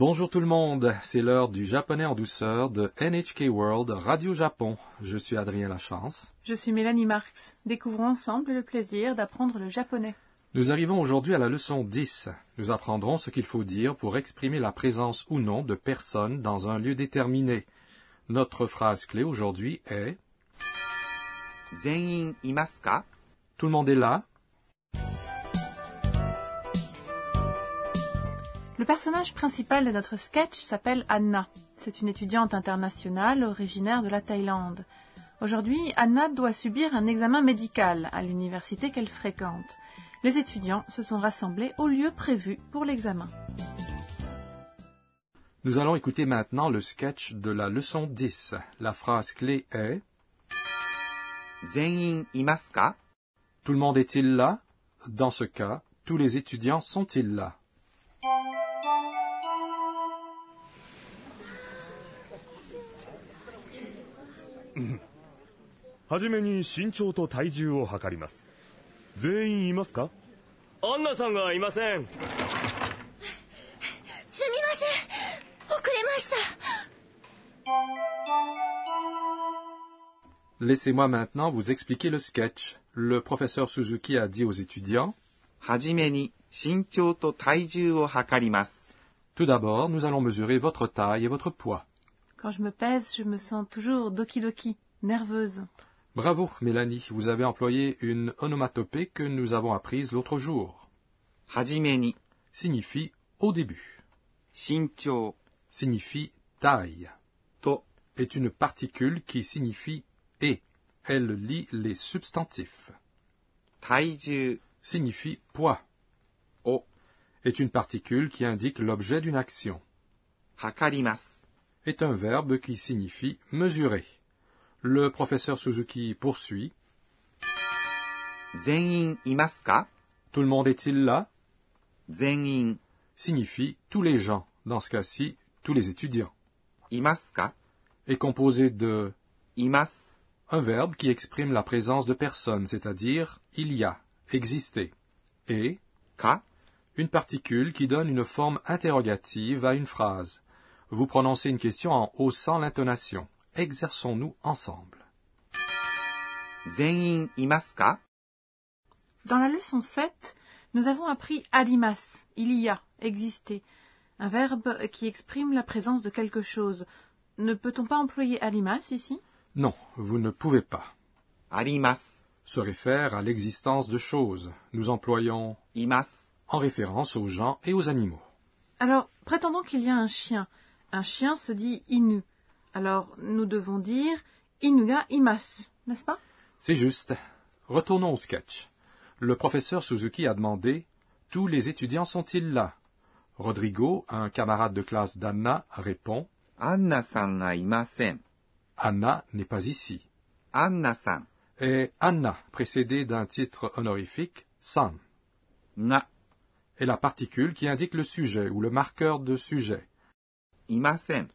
Bonjour tout le monde, c'est l'heure du japonais en douceur de NHK World Radio Japon. Je suis Adrien Lachance. Je suis Mélanie Marx. Découvrons ensemble le plaisir d'apprendre le japonais. Nous arrivons aujourd'hui à la leçon 10. Nous apprendrons ce qu'il faut dire pour exprimer la présence ou non de personnes dans un lieu déterminé. Notre phrase clé aujourd'hui est Tout le monde est là Le personnage principal de notre sketch s'appelle Anna. C'est une étudiante internationale originaire de la Thaïlande. Aujourd'hui, Anna doit subir un examen médical à l'université qu'elle fréquente. Les étudiants se sont rassemblés au lieu prévu pour l'examen. Nous allons écouter maintenant le sketch de la leçon 10. La phrase clé est Tout le monde est-il là? Dans ce cas, tous les étudiants sont-ils là? はじめに身長と体重を測ります全員いますかアンナさんがいませんすみません遅れました Laissez-moi maintenant vous expliquer le sketch. Le professeur Suzuki a dit aux étudiants はじめに身長と体重を測ります。 Tout d'abord, nous allons mesurer votre taille et votre poids. Quand je me pèse, je me sens toujours doki doki, nerveuse. Bravo, Mélanie, vous avez employé une onomatopée que nous avons apprise l'autre jour. Hajimeni signifie au début. Shincho signifie taille. To est une particule qui signifie et. Elle lie les substantifs. Taiju signifie poids. O est une particule qui indique l'objet d'une action. Hakarimasu est un verbe qui signifie mesurer. Le professeur Suzuki poursuit. Tout le monde est-il là? Signifie tous les gens, dans ce cas-ci, tous les étudiants. Imaska? Est composé de imas, un verbe qui exprime la présence de personnes, c'est-à-dire il y a, exister, et ka, une particule qui donne une forme interrogative à une phrase. Vous prononcez une question en haussant l'intonation. Exerçons-nous ensemble. Dans la leçon 7, nous avons appris adimas, il y a, exister, un verbe qui exprime la présence de quelque chose. Ne peut-on pas employer adimas ici? Non, vous ne pouvez pas. Adimas se réfère à l'existence de choses. Nous employons imas en référence aux gens et aux animaux. Alors, prétendons qu'il y a un chien. Un chien se dit inu. Alors nous devons dire inuga imas, n'est-ce pas? C'est juste. Retournons au sketch. Le professeur Suzuki a demandé Tous les étudiants sont-ils là? Rodrigo, un camarade de classe d'Anna, répond Anna-san ga imasen. Anna n'est pas ici. Anna-san. Et Anna, précédée d'un titre honorifique, san. Na est la particule qui indique le sujet ou le marqueur de sujet. Imasen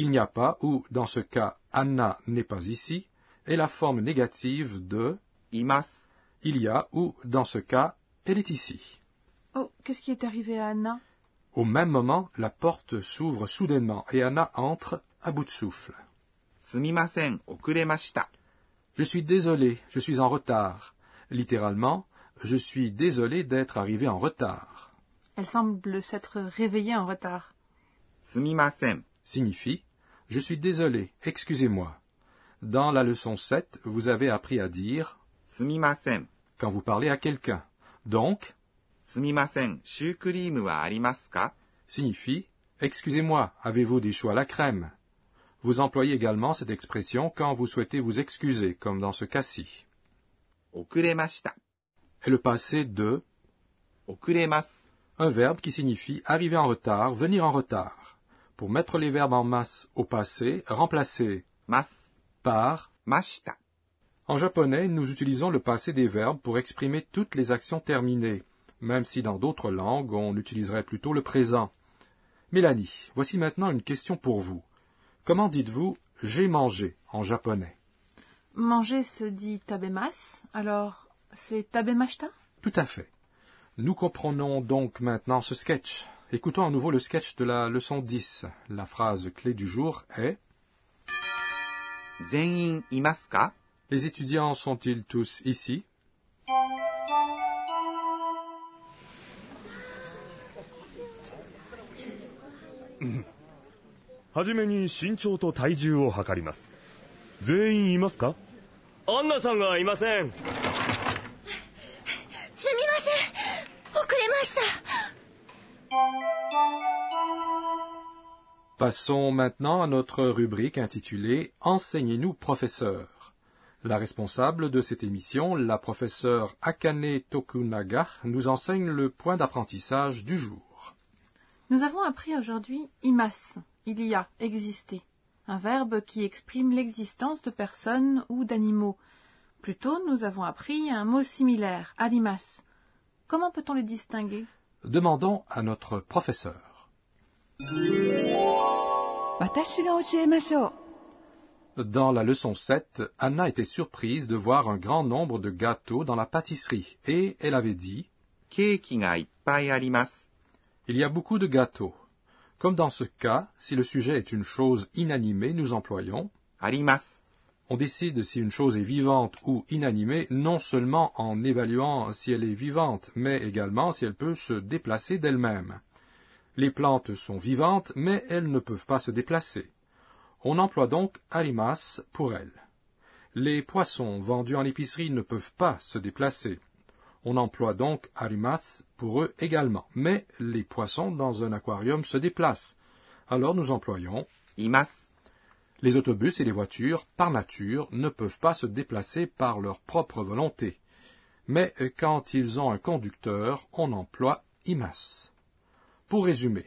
il n'y a pas ou, dans ce cas, Anna n'est pas ici, est la forme négative de. Il y a ou, dans ce cas, elle est ici. Oh, qu'est-ce qui est arrivé à Anna? Au même moment, la porte s'ouvre soudainement et Anna entre à bout de souffle. Je suis désolé, je suis en retard. Littéralement, je suis désolé d'être arrivé en retard. Elle semble s'être réveillée en retard. Signifie je suis désolé, excusez-moi. Dans la leçon 7, vous avez appris à dire Sumimasen quand vous parlez à quelqu'un. Donc, Sumimasen, wa signifie Excusez-moi, avez-vous des choix à la crème? Vous employez également cette expression quand vous souhaitez vous excuser, comme dans ce cas-ci. Okuremashita. Et le passé de, un verbe qui signifie arriver en retard, venir en retard pour mettre les verbes en masse au passé, remplacer mas par mashita. En japonais, nous utilisons le passé des verbes pour exprimer toutes les actions terminées, même si dans d'autres langues on utiliserait plutôt le présent. Mélanie, voici maintenant une question pour vous. Comment dites-vous j'ai mangé en japonais? Manger se dit tabemas, alors c'est tabemashita? Tout à fait. Nous comprenons donc maintenant ce sketch. Écoutons à nouveau le sketch de la leçon 10. La phrase clé du jour est Les étudiants sont-ils tous ici? Passons maintenant à notre rubrique intitulée Enseignez-nous, professeur. La responsable de cette émission, la professeure Akane Tokunaga, nous enseigne le point d'apprentissage du jour. Nous avons appris aujourd'hui imas, il y a, exister, un verbe qui exprime l'existence de personnes ou d'animaux. Plus tôt, nous avons appris un mot similaire, animas. Comment peut-on les distinguer? Demandons à notre professeur. Dans la leçon 7, Anna était surprise de voir un grand nombre de gâteaux dans la pâtisserie et elle avait dit Il y a beaucoup de gâteaux. Comme dans ce cas, si le sujet est une chose inanimée, nous employons On décide si une chose est vivante ou inanimée non seulement en évaluant si elle est vivante, mais également si elle peut se déplacer d'elle-même. Les plantes sont vivantes, mais elles ne peuvent pas se déplacer. On emploie donc alimas pour elles. Les poissons vendus en épicerie ne peuvent pas se déplacer. On emploie donc alimas pour eux également. Mais les poissons dans un aquarium se déplacent. Alors nous employons imas. Les autobus et les voitures, par nature, ne peuvent pas se déplacer par leur propre volonté. Mais quand ils ont un conducteur, on emploie imas. Pour résumer,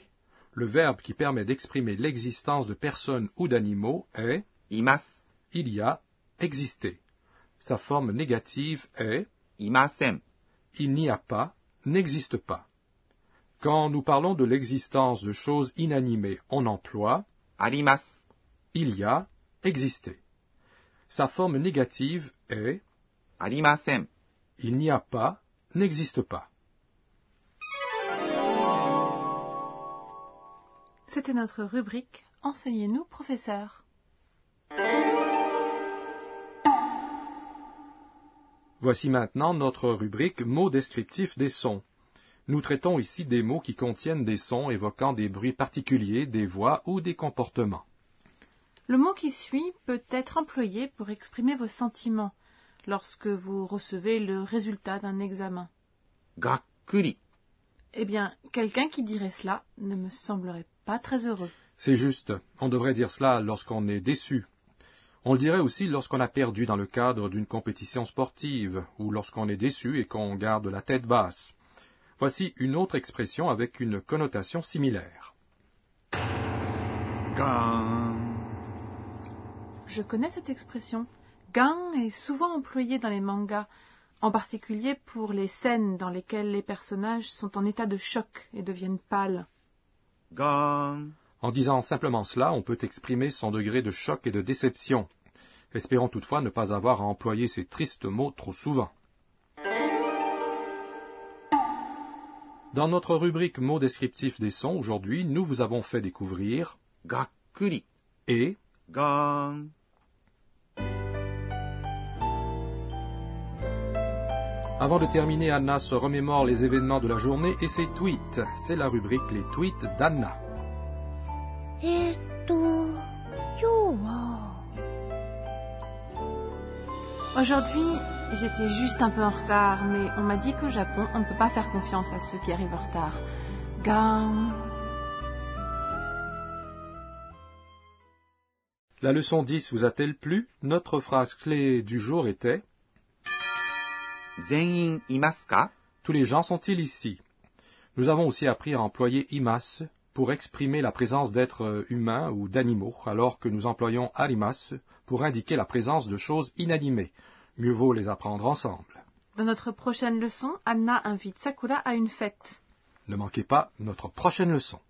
le verbe qui permet d'exprimer l'existence de personnes ou d'animaux est imas. Il y a exister. Sa forme négative est imasen. Il n'y a pas, n'existe pas. Quand nous parlons de l'existence de choses inanimées, on emploie arimas. Il y a, exister. Sa forme négative est arimasen. Il n'y a pas, n'existe pas. C'était notre rubrique Enseignez-nous, professeur. Voici maintenant notre rubrique Mots descriptifs des sons. Nous traitons ici des mots qui contiennent des sons évoquant des bruits particuliers, des voix ou des comportements. Le mot qui suit peut être employé pour exprimer vos sentiments lorsque vous recevez le résultat d'un examen. Gakkuri. Eh bien, quelqu'un qui dirait cela ne me semblerait pas très heureux. C'est juste, on devrait dire cela lorsqu'on est déçu. On le dirait aussi lorsqu'on a perdu dans le cadre d'une compétition sportive, ou lorsqu'on est déçu et qu'on garde la tête basse. Voici une autre expression avec une connotation similaire. ガーン。Je connais cette expression. Gan est souvent employée dans les mangas, en particulier pour les scènes dans lesquelles les personnages sont en état de choc et deviennent pâles. En disant simplement cela, on peut exprimer son degré de choc et de déception, espérant toutefois ne pas avoir à employer ces tristes mots trop souvent. Dans notre rubrique mots descriptifs des sons, aujourd'hui, nous vous avons fait découvrir Gakkuri. et Gone. Avant de terminer, Anna se remémore les événements de la journée et ses tweets. C'est la rubrique Les tweets d'Anna. Aujourd'hui, j'étais juste un peu en retard, mais on m'a dit qu'au Japon, on ne peut pas faire confiance à ceux qui arrivent en retard. La leçon 10 vous a-t-elle plu? Notre phrase clé du jour était 全員いますか Tous les gens sont-ils ici Nous avons aussi appris à employer imas pour exprimer la présence d'êtres humains ou d'animaux, alors que nous employons arimas pour indiquer la présence de choses inanimées. Mieux vaut les apprendre ensemble. Dans notre prochaine leçon, Anna invite Sakura à une fête. Ne manquez pas notre prochaine leçon.